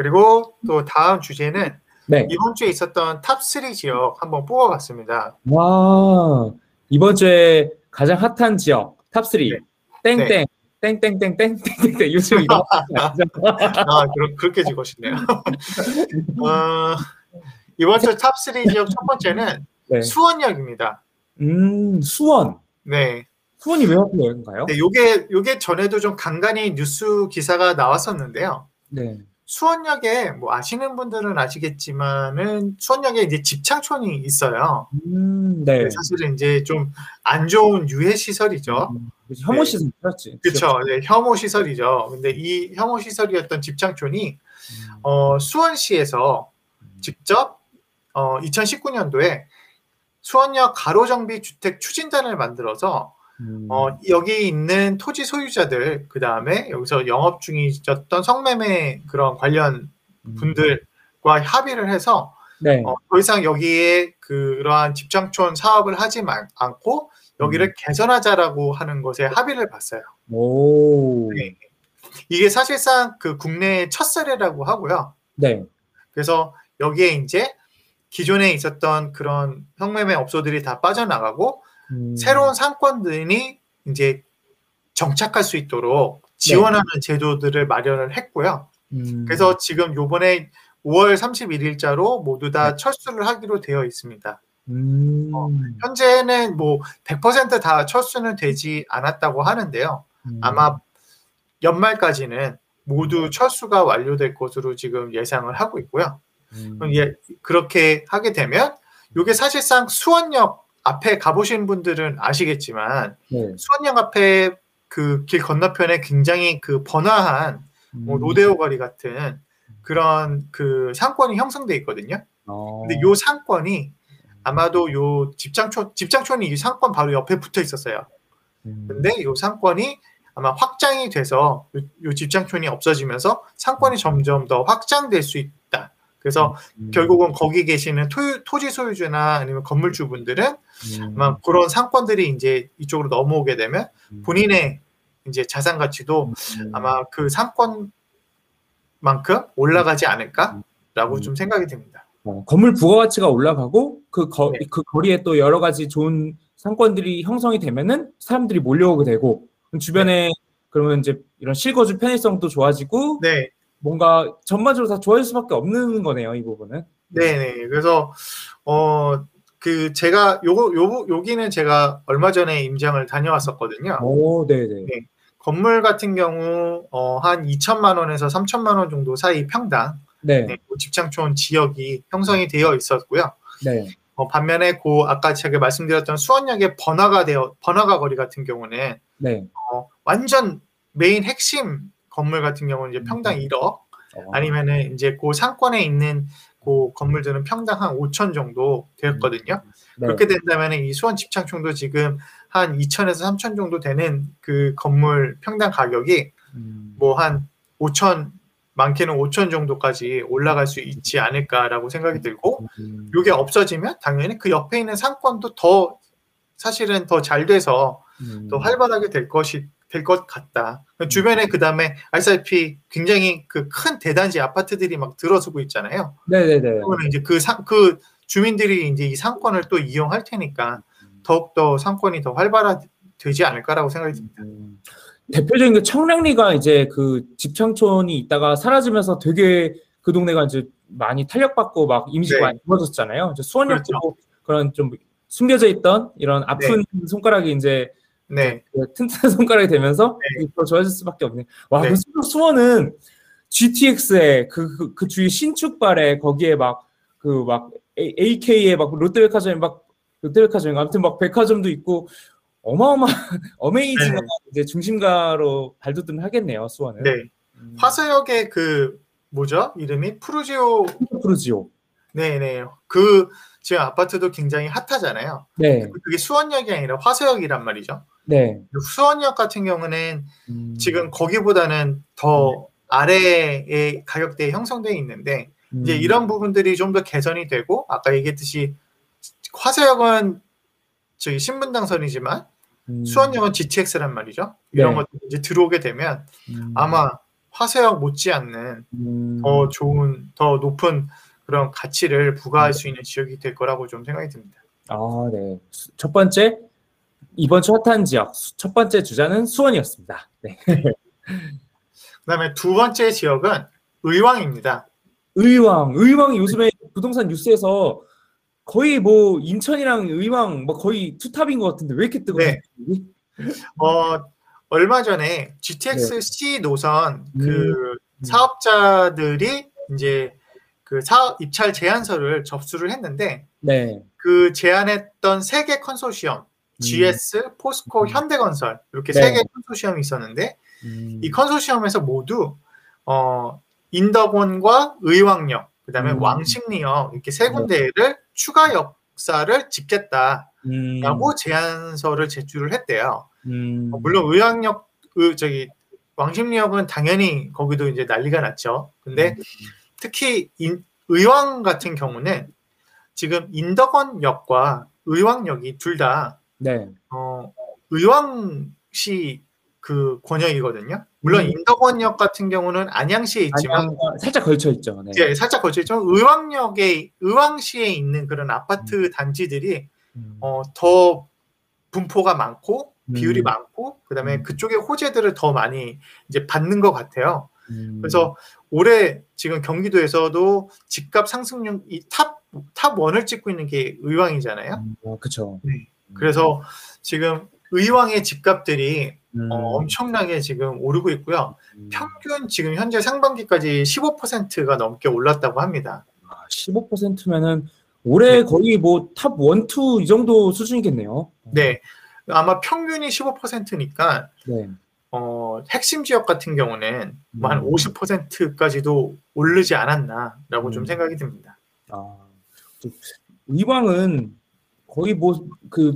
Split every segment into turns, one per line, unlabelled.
그리고 또 다음 주제는
네.
이번 주에 있었던 top3 지역 한번 뽑아봤습니다.
와, 이번 주에 가장 핫한 지역 top3
네.
땡땡 땡땡땡땡 땡땡땡 요즘 이거
아, 그렇, 그렇게 적으시네요. 어, 이번 주 top3 지역 첫 번째는
네.
수원역입니다.
음, 수원.
네.
수원이 왜 하필인가요?
네, 요게, 요게 전에도 좀 간간히 뉴스 기사가 나왔었는데요.
네.
수원역에 뭐 아시는 분들은 아시겠지만은 수원역에 이제 집창촌이 있어요.
음, 네.
사실은 이제 좀 안 좋은 유해 시설이죠.
음, 혐오 시설 그렇지.
그렇죠. 네, 혐오 시설이죠. 근데 이 혐오 시설이었던 집창촌이
음.
어, 수원시에서 직접 어, 2019년도에 수원역 가로정비 주택 추진단을 만들어서
음,
어, 여기 있는 토지 소유자들 그 다음에 여기서 영업 중이셨던 성매매 그런 관련
음.
분들과 합의를 해서
네.
어, 더 이상 여기에 그러한 집장촌 사업을 하지 말, 않고 여기를
음.
개선하자라고 하는 것에 합의를 봤어요.
오.
네. 이게 사실상 그 국내의 첫 사례라고 하고요.
네.
그래서 여기에 이제 기존에 있었던 그런 성매매 업소들이 다 빠져나가고
음,
새로운 상권들이 이제 정착할 수 있도록 지원하는 제도들을 마련을 했고요.
음,
그래서 지금 요번에 5월 31일자로 모두 다 철수를 하기로 되어 있습니다.
음,
어, 현재는 뭐 100%다 철수는 되지 않았다고 하는데요.
음,
아마 연말까지는 모두 철수가 완료될 것으로 지금 예상을 하고 있고요. 예, 그렇게 하게 되면 이게 사실상 수원역 앞에 가보신 분들은 아시겠지만
네.
수원역 앞에 그 길 건너편에 굉장히 그 번화한 뭐
음,
로데오 거리 같은 그런 그 상권이 형성돼 있거든요.
어,
근데 요 상권이 아마도 요 집장촌 집장촌이 이 상권 바로 옆에 붙어 있었어요.
음,
근데 요 상권이 아마 확장이 돼서 요, 요 집장촌이 없어지면서 상권이 점점 더 확장될 수 있다. 그래서
음,
결국은 거기 계시는 토, 토지 소유주나 아니면 건물주분들은
음,
아마 그런 상권들이 이제 이쪽으로 넘어오게 되면
음,
본인의 이제 자산 가치도
음,
아마 그 상권만큼 올라가지 않을까라고
음.
좀 생각이 듭니다.
어, 건물 부가가치가 올라가고 그, 거,
네.
그 거리에 또 여러 가지 좋은 상권들이 형성이 되면은 사람들이 몰려오게 되고 주변에 그러면 이제 이런 실거주 편의성도 좋아지고
네,
뭔가 전반적으로 다 좋아질 수밖에 없는 거네요 이 부분은.
네, 네. 그래서 어 그 제가 요거 요 여기는 제가 얼마 전에 임장을 다녀왔었거든요.
오, 네네.
네. 건물 같은 경우 어, 한 2천만 원에서 3천만 원 정도 사이 평당
네,
네, 그 집창촌 지역이 형성이 되어 있었고요.
네,
어, 반면에 그 아까 제가 말씀드렸던 수원역의 번화가 되어 번화가 거리 같은 경우는
네.
어, 완전 메인 핵심 건물 같은 경우는 이제 평당 1억
어,
아니면은 이제 그 상권에 있는 그 건물들은 평당 한 5천 정도 되었거든요.
네.
그렇게 된다면 이 수원 집창촌도 지금 한 2천에서 3천 정도 되는 그 건물 평당 가격이
음,
뭐한 5천 많게는 5천 정도까지 올라갈 수 있지 않을까라고 생각이 들고
음,
이게 없어지면 당연히 그 옆에 있는 상권도 더 사실은 더 잘 돼서
음,
더 활발하게 될 것이 될 것 같다. 주변에 그 다음에 알다시피 굉장히 그 큰 대단지 아파트들이 막 들어서고 있잖아요.
네네네.
그러면 이제 그 상, 그 주민들이 이제 이 상권을 또 이용할 테니까 더욱더 상권이 더 활발화되지 않을까라고 생각이 듭니다.
음, 대표적인 그 청량리가 이제 그 집창촌이 있다가 사라지면서 되게 그 동네가 이제 많이 탄력받고 막 이미지가
네.
많이 좋아졌잖아요. 이제 수원역도
그렇죠.
그런 좀 숨겨져 있던 이런 아픈 손가락이 이제
네,
그 튼튼한 손가락이 되면서
네.
더 좋아질 수밖에 없네. 와,
네.
그 수- 수원은 GTX에 그, 그, 그 주위 신축발에 거기에 막 그 막 AK에 막 롯데백화점에 막 롯데백화점 아무튼 막 백화점도 있고 어마어마 어메이징한
네.
이제 중심가로 발돋움을 하겠네요 수원은.
네.
음,
화서역의 그 뭐죠? 이름이.
프루지오.
네, 네. 그 지금 아파트도 굉장히 핫하잖아요.
네,
그게 수원역이 아니라 화서역이란 말이죠.
네.
수원역 같은 경우는
음,
지금 거기보다는 더 아래의 가격대에 형성되어 있는데 이제
음,
이런 부분들이 좀 더 개선이 되고 아까 얘기했듯이 화서역은 저기 신분당선이지만
음,
수원역은 GTX란 말이죠. 이런
네.
것들이 이제 들어오게 되면
음,
아마 화서역 못지않는
음,
더 좋은, 더 높은 그런 가치를 부과할 수 있는 지역이 될 거라고 좀 생각이 듭니다.
아, 네. 수- 첫 번째 이번 주 핫한 지역 수- 첫 번째 주자는 수원이었습니다. 네.
그다음에 두 번째 지역은 의왕입니다.
의왕, 의왕이 요즘에 부동산 뉴스에서 거의 뭐 인천이랑 의왕 뭐 거의 투탑인 것 같은데 왜 이렇게 뜨거워요?
네. 어, 얼마 전에 GTX C 노선 그
음.
사업자들이 이제 그 사업 입찰 제안서를 접수를 했는데
네.
그 제안했던 세 개 컨소시엄 GS, 포스코,
음.
현대건설 이렇게
네.
세개 컨소시엄이 있었는데
음,
이 컨소시엄에서 모두 어, 인덕원과 의왕역 그다음에
음.
왕십리역 이렇게 세
네.
군데를 추가 역사를 짓겠다라고
음,
제안서를 제출을 했대요.
음,
어, 물론 의왕역 의, 저기 왕십리역은 당연히 거기도 이제 난리가 났죠. 근데 특히 인- 의왕 같은 경우는 지금 인덕원역과 의왕역이 둘 다
네.
어, 의왕시 그 권역이거든요. 물론
음.
인덕원역 같은 경우는 안양시에 있지만
안양과 살짝 걸쳐 있죠. 네.
예, 살짝 걸쳐 있지만 의왕역에 의왕시에 있는 그런 아파트 단지들이
음,
어, 더 분포가 많고 비율이
음.
많고 그다음에
음.
그쪽의 호재들을 더 많이 이제 받는 것 같아요.
음,
그래서 올해 지금 경기도에서도 집값 상승률 이탑탑 원을 찍고 있는 게 의왕이잖아요.
음, 아, 그쵸.
네. 그래서 지금 의왕의 집값들이
음,
어, 엄청나게 지금 오르고 있고요.
음,
평균 지금 현재 상반기까지 15%가 넘게 올랐다고 합니다.
15%면은 올해
네.
거의 뭐 top 1, 2 이 정도 수준이겠네요.
네. 아마 평균이 15%니까
네.
어, 핵심 지역 같은 경우는 뭐한
음.
50%까지도 오르지 않았나라고 좀
음.
생각이 듭니다.
아, 저- 의왕은 거의 뭐그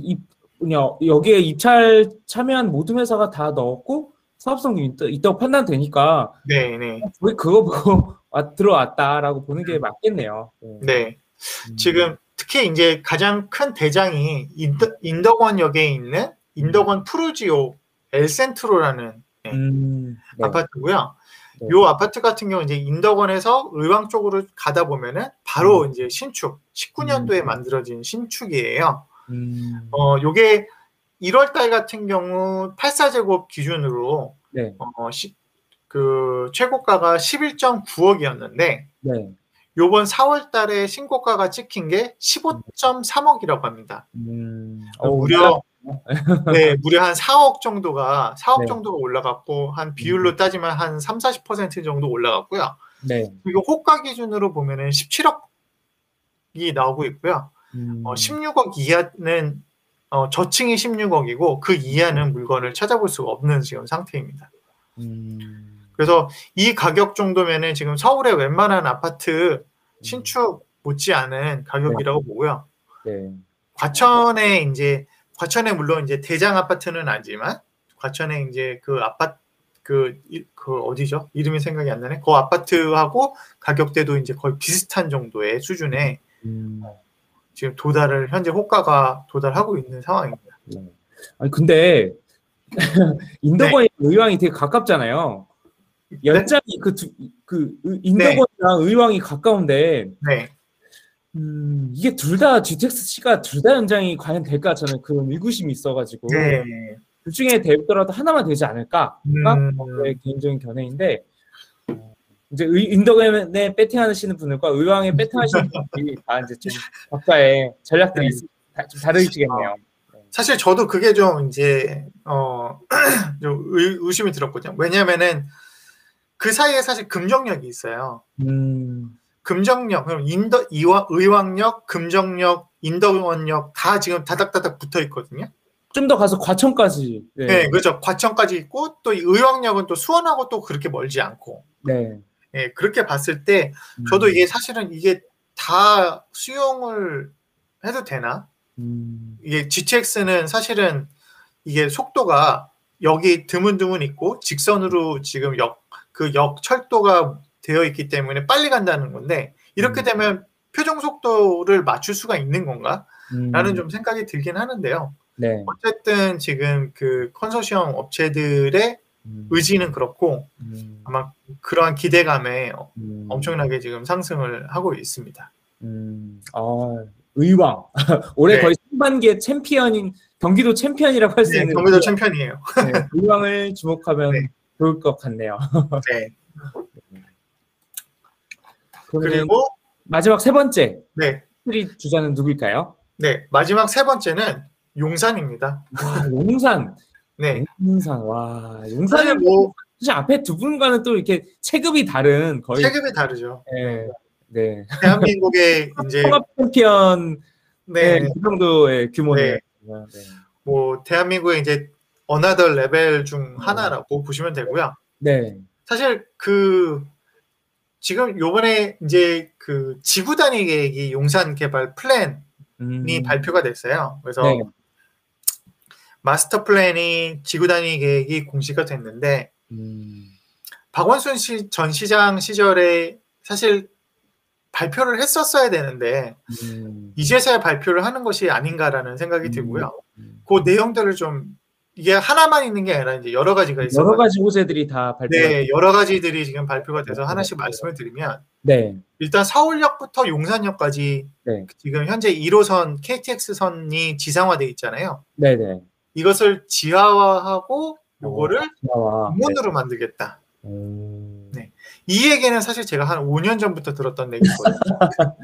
뭐냐 여기에 입찰 참여한 모든 회사가 다 넣었고 사업성이 있다, 있다고 판단되니까
네, 네.
거의 그거 보고 와- 들어왔다라고 보는 게 맞겠네요. 네.
네.
음.
지금 특히 이제 가장 큰 대장이 인더, 인덕원역에 있는 인덕원 푸르지오 엘센트로라는
음, 네.
아파트고요.
네.
요 아파트 같은 경우 이제 인덕원에서 의왕 쪽으로 가다 보면은 바로
음.
이제 신축 19년도에 만들어진 신축이에요.
음,
어 요게 1월 달 같은 경우 84제곱 기준으로
네,
어, 시, 그 최고가가 11.9억이었는데
네.
요번 4월 달에 신고가가 찍힌 게 15.3억이라고 합니다.
음,
어,
어,
무려 네, 무려 한 4억 정도가 4억
네.
정도가 올라갔고 한 비율로 따지면 한 3, 40% 정도 올라갔고요.
네.
그리고 호가 기준으로 보면은 17억이 나오고 있고요.
음,
어, 16억 이하는 어, 저층이 16억이고 그 이하는 물건을 찾아볼 수가 없는 지금 상태입니다.
음,
그래서 이 가격 정도면은 지금 서울의 웬만한 아파트 신축 못지않은 가격이라고 보고요.
네.
과천에 이제 과천에 물론 이제 대장 아파트는 아니지만 과천에 이제 그 아파트 그, 이- 그 어디죠? 이름이 생각이 안 나네. 그 아파트하고 가격대도 이제 거의 비슷한 정도의 수준에
음,
지금 도달을 현재 호가가 도달하고 있는 상황입니다.
네. 아니 근데 인덕원 의왕이 되게 가깝잖아요. 연장이 그그 그 의- 인덕원이랑 의왕이 가까운데
네,
음, 이게 둘 다 GTX-C가 둘 다 연장이 과연 될까 저는 그런 의구심이 있어가지고
네,
둘 중에 되더라도 하나만 되지 않을까?
음,
저의 개인적인 견해인데 어, 이제 의, 인덕원에 배팅하시는 분들과 의왕에 배팅하시는 분들이 다 이제 좀 각자의 전략들이 있, 다, 좀 다르시겠네요.
사실 저도 그게 좀 이제 어, 좀 의, 의심이 들었거든요. 왜냐하면은 그 사이에 사실 금정역이 있어요.
음,
금정역, 그럼 인더 이와 의왕역, 금정역, 인덕원역 다 지금 다닥다닥 붙어 있거든요.
좀 더 가서 과천까지. 네.
네, 그렇죠. 과천까지 있고 또이 의왕역은 또 수원하고 또 그렇게 멀지 않고.
네.
예, 그렇게 봤을 때
음,
저도 이게 사실은 이게 다 수용을 해도 되나?
음,
이게 GTX는 사실은 이게 속도가 여기 드문드문 있고 직선으로 지금 역 그 역 철도가 되어 있기 때문에 빨리 간다는 건데 이렇게
음.
되면 표정 속도를 맞출 수가 있는 건가?
음,
라는 좀 생각이 들긴 하는데요.
네.
어쨌든 지금 그 컨소시엄 업체들의
음,
의지는 그렇고
음,
아마 그러한 기대감에
음,
엄청나게 지금 상승을 하고 있습니다.
음, 아, 의왕. 올해
네.
거의 상반기에 챔피언인 경기도 챔피언이라고 할수
네,
있는
경기도 챔피언이에요.
네, 의왕을 주목하면
네.
좋을 것 같네요.
네. 그리고
마지막 세 번째
네,
트리 주자는 누굴까요?
네 마지막 세 번째는 용산입니다.
와, 용산.
네,
용산. 와, 용산은
뭐
사실 앞에 두 분과는 또 이렇게 체급이 다른 거의
체급이 다르죠.
네. 네.
대한민국의 이제
통합 챔피언
네,
네, 그 정도의 규모네요. 네.
뭐 대한민국의 이제 another level 중 하나라고 보시면 되고요.
네.
사실 그 지금 요번에 이제 그 지구 단위 계획이 용산 개발 플랜이
음,
발표가 됐어요. 그래서
네.
마스터 플랜이 지구 단위 계획이 공시가 됐는데
음,
박원순 시, 전 시장 시절에 사실 발표를 했었어야 되는데
음,
이제서야 발표를 하는 것이 아닌가라는 생각이
음.
들고요.
음.
그 내용들을 좀 이게 하나만 있는 게 아니라 이제 여러 가지가 있어요.
여러 가지 호재들이 다 발표.
네, 여러 가지들이 지금 발표가 돼서
네,
하나씩
네.
말씀을 드리면
네.
일단 서울역부터 용산역까지
네.
지금 현재 1호선 KTX선이 지상화돼 있잖아요.
네, 네.
이것을 지하화하고 요거를
와.
공원으로 만들겠다.
음,
네. 이 얘기는 사실 제가 한 5년 전부터 들었던 얘기거든요.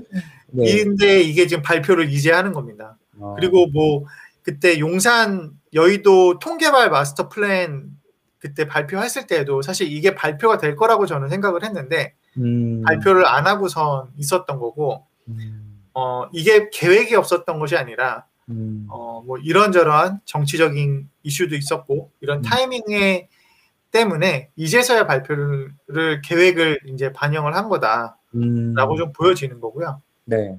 네.
근데 이게 지금 발표를 이제 하는 겁니다.
어,
그리고 뭐 그때 용산 여의도 통개발 마스터 플랜 그때 발표했을 때에도 사실 이게 발표가 될 거라고 저는 생각을 했는데
음,
발표를 안 하고선 있었던 거고
음,
어 이게 계획이 없었던 것이 아니라
음,
어뭐 이런저런 정치적인 이슈도 있었고 이런
음.
타이밍에 때문에 이제서야 발표를 계획을 이제 반영을 한 거다라고
음,
좀 보여지는 거고요.
네.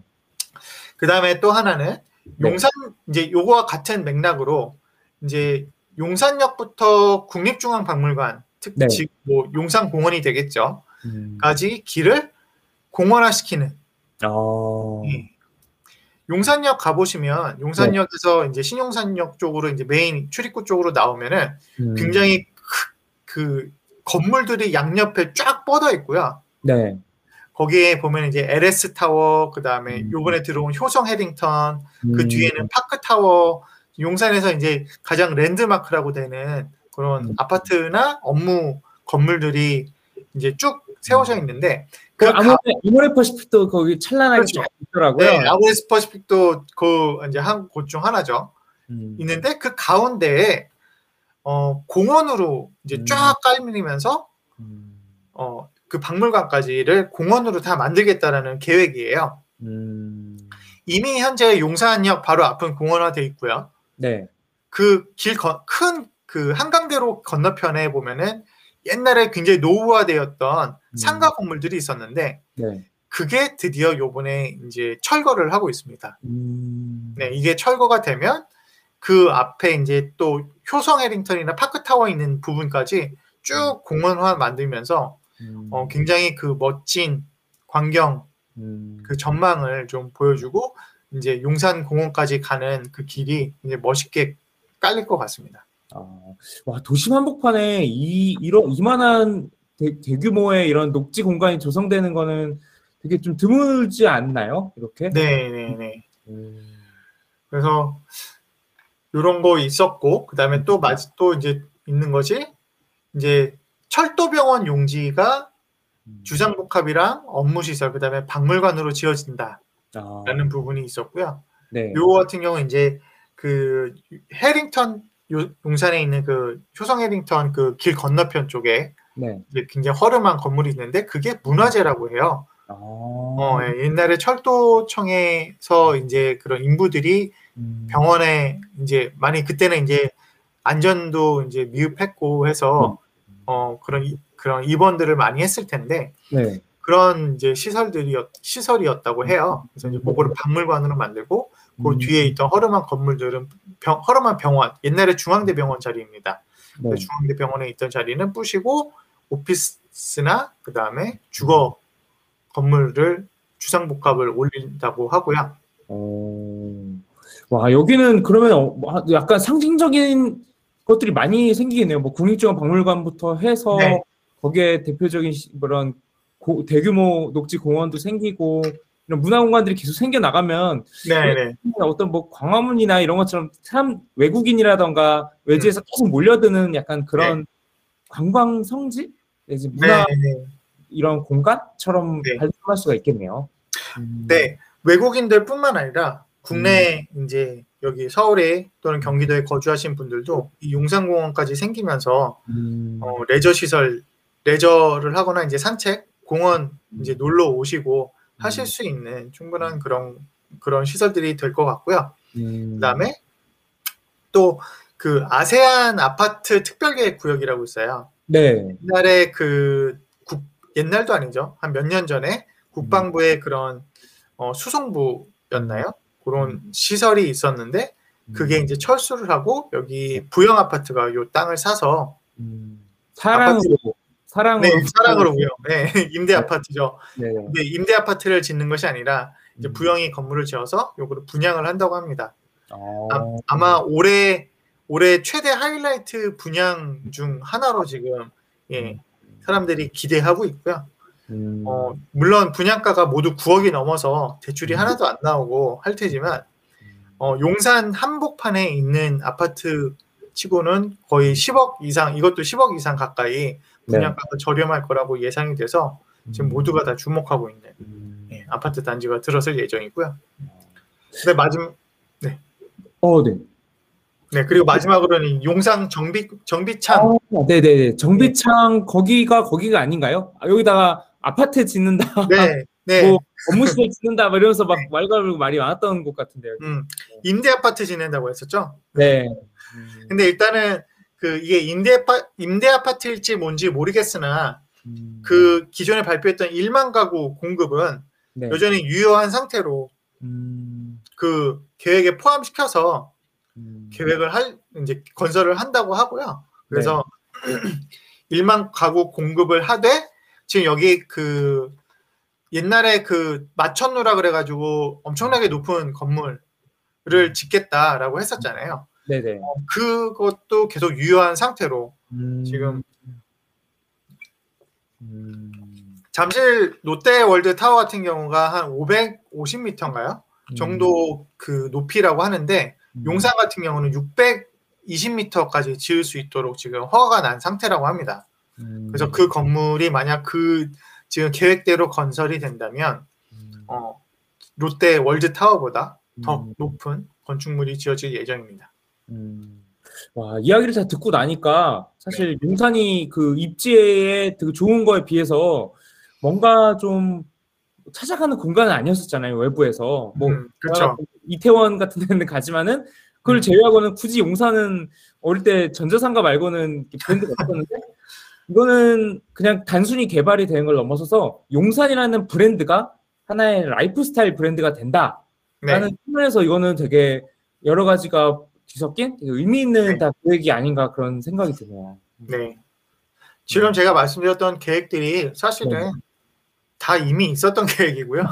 그 다음에 또 하나는
네.
용산 이제 요거와 같은 맥락으로 이제 용산역부터 국립중앙박물관 특
네.
즉뭐 용산공원이 되겠죠.
음,
까지 길을 공원화시키는
어,
예. 용산역 가보시면 용산역에서 이제 신용산역 쪽으로 이제 메인 출입구 쪽으로 나오면은
음,
굉장히 크- 그 건물들이 양옆에 쫙 뻗어 있고요.
네.
거기에 보면 이제 LS 타워, 그 다음에
음.
요번에 들어온 효성 해링턴, 그
음,
뒤에는 파크 타워, 용산에서 이제 가장 랜드마크라고 되는 그런
음.
아파트나 업무 건물들이 이제 쭉 세워져 있는데 그그 가-
아모레 아모레 퍼시픽도 거기 찬란하게
그렇죠.
쫙 있더라고요.
네, 아모레 퍼시픽도 그 이제 한 곳 중 하나죠.
음,
있는데 그 가운데에 어 공원으로 이제
음.
쫙 깔리면서
음,
어 그 박물관까지를 공원으로 다 만들겠다라는 계획이에요.
음,
이미 현재 용산역 바로 앞은 공원화돼 있고요.
네.
그 길 큰 그 한강대로 건너편에 보면은 옛날에 굉장히 노후화되었던
음.
상가 건물들이 있었는데
네.
그게 드디어 요번에 이제 철거를 하고 있습니다.
음,
네, 이게 철거가 되면 그 앞에 이제 또 효성 해링턴이나 파크타워 있는 부분까지 쭉 공원화 만들면서
음,
어, 굉장히 그 멋진 광경
음,
그 전망을 좀 보여주고 이제 용산 공원까지 가는 그 길이 이제 멋있게 깔릴 것 같습니다.
아, 와 도심 한복판에 이 이런 이만한 대, 대규모의 이런 녹지 공간이 조성되는 거는 되게 좀 드물지 않나요? 이렇게?
네, 네, 네.
음,
그래서 이런 거 있었고 그다음에 또 마지 또 이제 있는 것이 이제 철도병원 용지가
음.
주상복합이랑 업무시설 그다음에 박물관으로 지어진다라는
아,
부분이 있었고요.
네.
요 같은 경우 는 이제 그 해링턴 요- 용산에 있는 그 효성 해링턴 그 길 건너편 쪽에
네.
굉장히 허름한 건물이 있는데 그게 문화재라고 해요.
아,
어, 예, 옛날에 철도청에서 이제 그런 인부들이
음,
병원에 이제 많이 그때는 이제 안전도 이제 미흡했고 해서 어 그런 이- 그런 입원들을 많이 했을 텐데
네.
그런 이제 시설들이었 시설이었다고 해요. 그래서 이제 그거를 박물관으로 만들고 그
음,
뒤에 있던 허름한 건물들은 병, 허름한 병원 옛날에 중앙대 병원 자리입니다.
네.
그 중앙대 병원에 있던 자리는 부시고 오피스나 그 다음에 주거 건물을 주상복합을 올린다고 하고요.
어, 와 여기는 그러면 어, 아, 약간 상징적인 것들이 많이 생기겠네요. 뭐 국립중앙박물관부터 해서
네.
거기에 대표적인 시- 그런 고- 대규모 녹지 공원도 생기고 이런 문화 공간들이 계속 생겨 나가면
네네.
어떤 뭐 광화문이나 이런 것처럼 사람 외국인이라던가 외지에서 계속 몰려드는 약간 그런 관광 성지 내지 문화
네.
이런 공간처럼
네.
발전할 수가 있겠네요. 음.
네. 외국인들뿐만 아니라 국내 이제 여기 서울에 또는 경기도에 거주하신 분들도 이 용산공원까지 생기면서
음.
어, 레저 시설 레저를 하거나 이제 산책 공원 이제 놀러 오시고 하실
음.
수 있는 충분한 그런 그런 시설들이 될 것 같고요.
음.
그다음에 또 그 아세안 아파트 특별계획 구역이라고 있어요.
네.
옛날에 그 국, 옛날도 아니죠. 한 몇 년 전에 국방부의 그런 어, 수송부였나요? 그런 시설이 있었는데 그게 이제 철수를 하고 여기 부영 아파트가 요 땅을 사서
음. 사랑으로 사랑으로
네, 사랑으로고요. 네, 임대 아파트죠.
네.
근데 임대 아파트를 짓는 것이 아니라 이제
음.
부영이 건물을 지어서 요거를 분양을 한다고 합니다.
어.
아, 마 올해 올해 최대 하이라이트 분양 중 하나로 지금 예, 사람들이 기대하고 있고요.
음.
어, 물론 분양가가 모두 9억이 넘어서 대출이
음.
하나도 안 나오고 할 테지만 어, 용산 한복판에 있는 아파트 치고는 거의 10억 이상 이것도 10억 이상 가까이
네.
분양가가 저렴할 거라고 예상이 돼서 지금 모두가 다 주목하고 있는
음.
예, 아파트 단지가 들어설 예정이고요. 네, 마지막
어, 네.
네 그리고 마지막으로는 용산 정비 정비창
아, 네네. 정비창 거기가 거기가 아닌가요? 아, 여기다가 아파트 짓는다,
네, 네.
뭐 업무시설 짓는다, 뭐 이러면서 막 말걸고 말이 많았던 곳 같은데요.
음, 임대 아파트 지낸다고 했었죠.
네.
근데 일단은 그 이게 임대 아파, 임대 아파트일지 뭔지 모르겠으나
음.
그 기존에 발표했던 1만 가구 공급은
네.
여전히 유효한 상태로
음.
그 계획에 포함시켜서
음.
계획을 할 이제 건설을 한다고 하고요. 그래서 1만 가구 공급을 하되 지금 여기 그 옛날에 그 마천루라 그래가지고 엄청나게 높은 건물을 짓겠다라고 했었잖아요.
네네.
그것도 계속 유효한 상태로
음.
지금
음.
잠실 롯데월드 타워 같은 경우가 한 550m인가요? 정도 그 높이라고 하는데
음.
용산 같은 경우는 620m까지 지을 수 있도록 지금 허가가 난 상태라고 합니다.
음.
그래서 그 건물이 만약 그 지금 계획대로 건설이 된다면
음.
어, 롯데 월드 타워보다 더
음.
높은 건축물이 지어질 예정입니다.
음. 와, 이야기를 다 듣고 나니까 사실 용산이 그 입지에 되게 좋은 거에 비해서 뭔가 좀 찾아가는 공간은 아니었었잖아요, 외부에서. 뭐,
음, 그렇죠.
이태원 같은 데는 가지만은 그걸
음.
제외하고는 굳이 용산은 어릴 때 전자상가 말고는 브랜드가 없었는데 이거는 그냥 단순히 개발이 되는 걸 넘어서서 용산이라는 브랜드가 하나의 라이프 스타일 브랜드가 된다 라는
네,
측면에서 이거는 되게 여러 가지가 뒤섞인 의미 있는
네.
다 계획이 아닌가 그런 생각이 드네요.
네. 지금 제가 말씀드렸던 계획들이 사실은
네.
다 이미 있었던 계획이고요.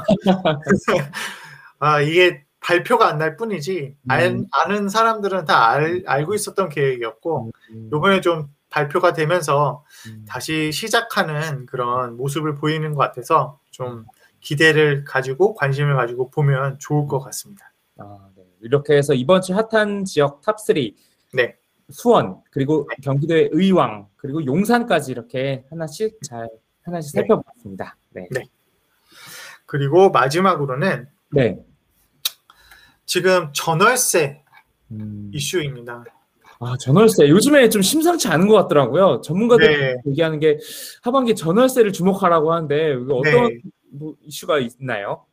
아 이게 발표가 안 날 뿐이지 알,
음.
아는 사람들은 다 알, 알고 있었던 계획이었고
음,
이번에 좀 발표가 되면서
음.
다시 시작하는 그런 모습을 보이는 것 같아서 좀 기대를 가지고 관심을 가지고 보면 좋을 것 같습니다.
아, 네. 이렇게 해서 이번 주 핫한 지역 top 3
네.
수원 그리고 경기도의 의왕 그리고 용산까지 이렇게 하나씩 잘 하나씩
네.
살펴봤습니다. 네.
네. 그리고 마지막으로는
네.
지금 전월세
음.
이슈입니다.
아, 전월세. 요즘에 좀 심상치 않은 것 같더라고요. 전문가들이
네.
얘기하는 게 하반기 전월세를 주목하라고 하는데 이거 어떤
네.
뭐 이슈가 있나요?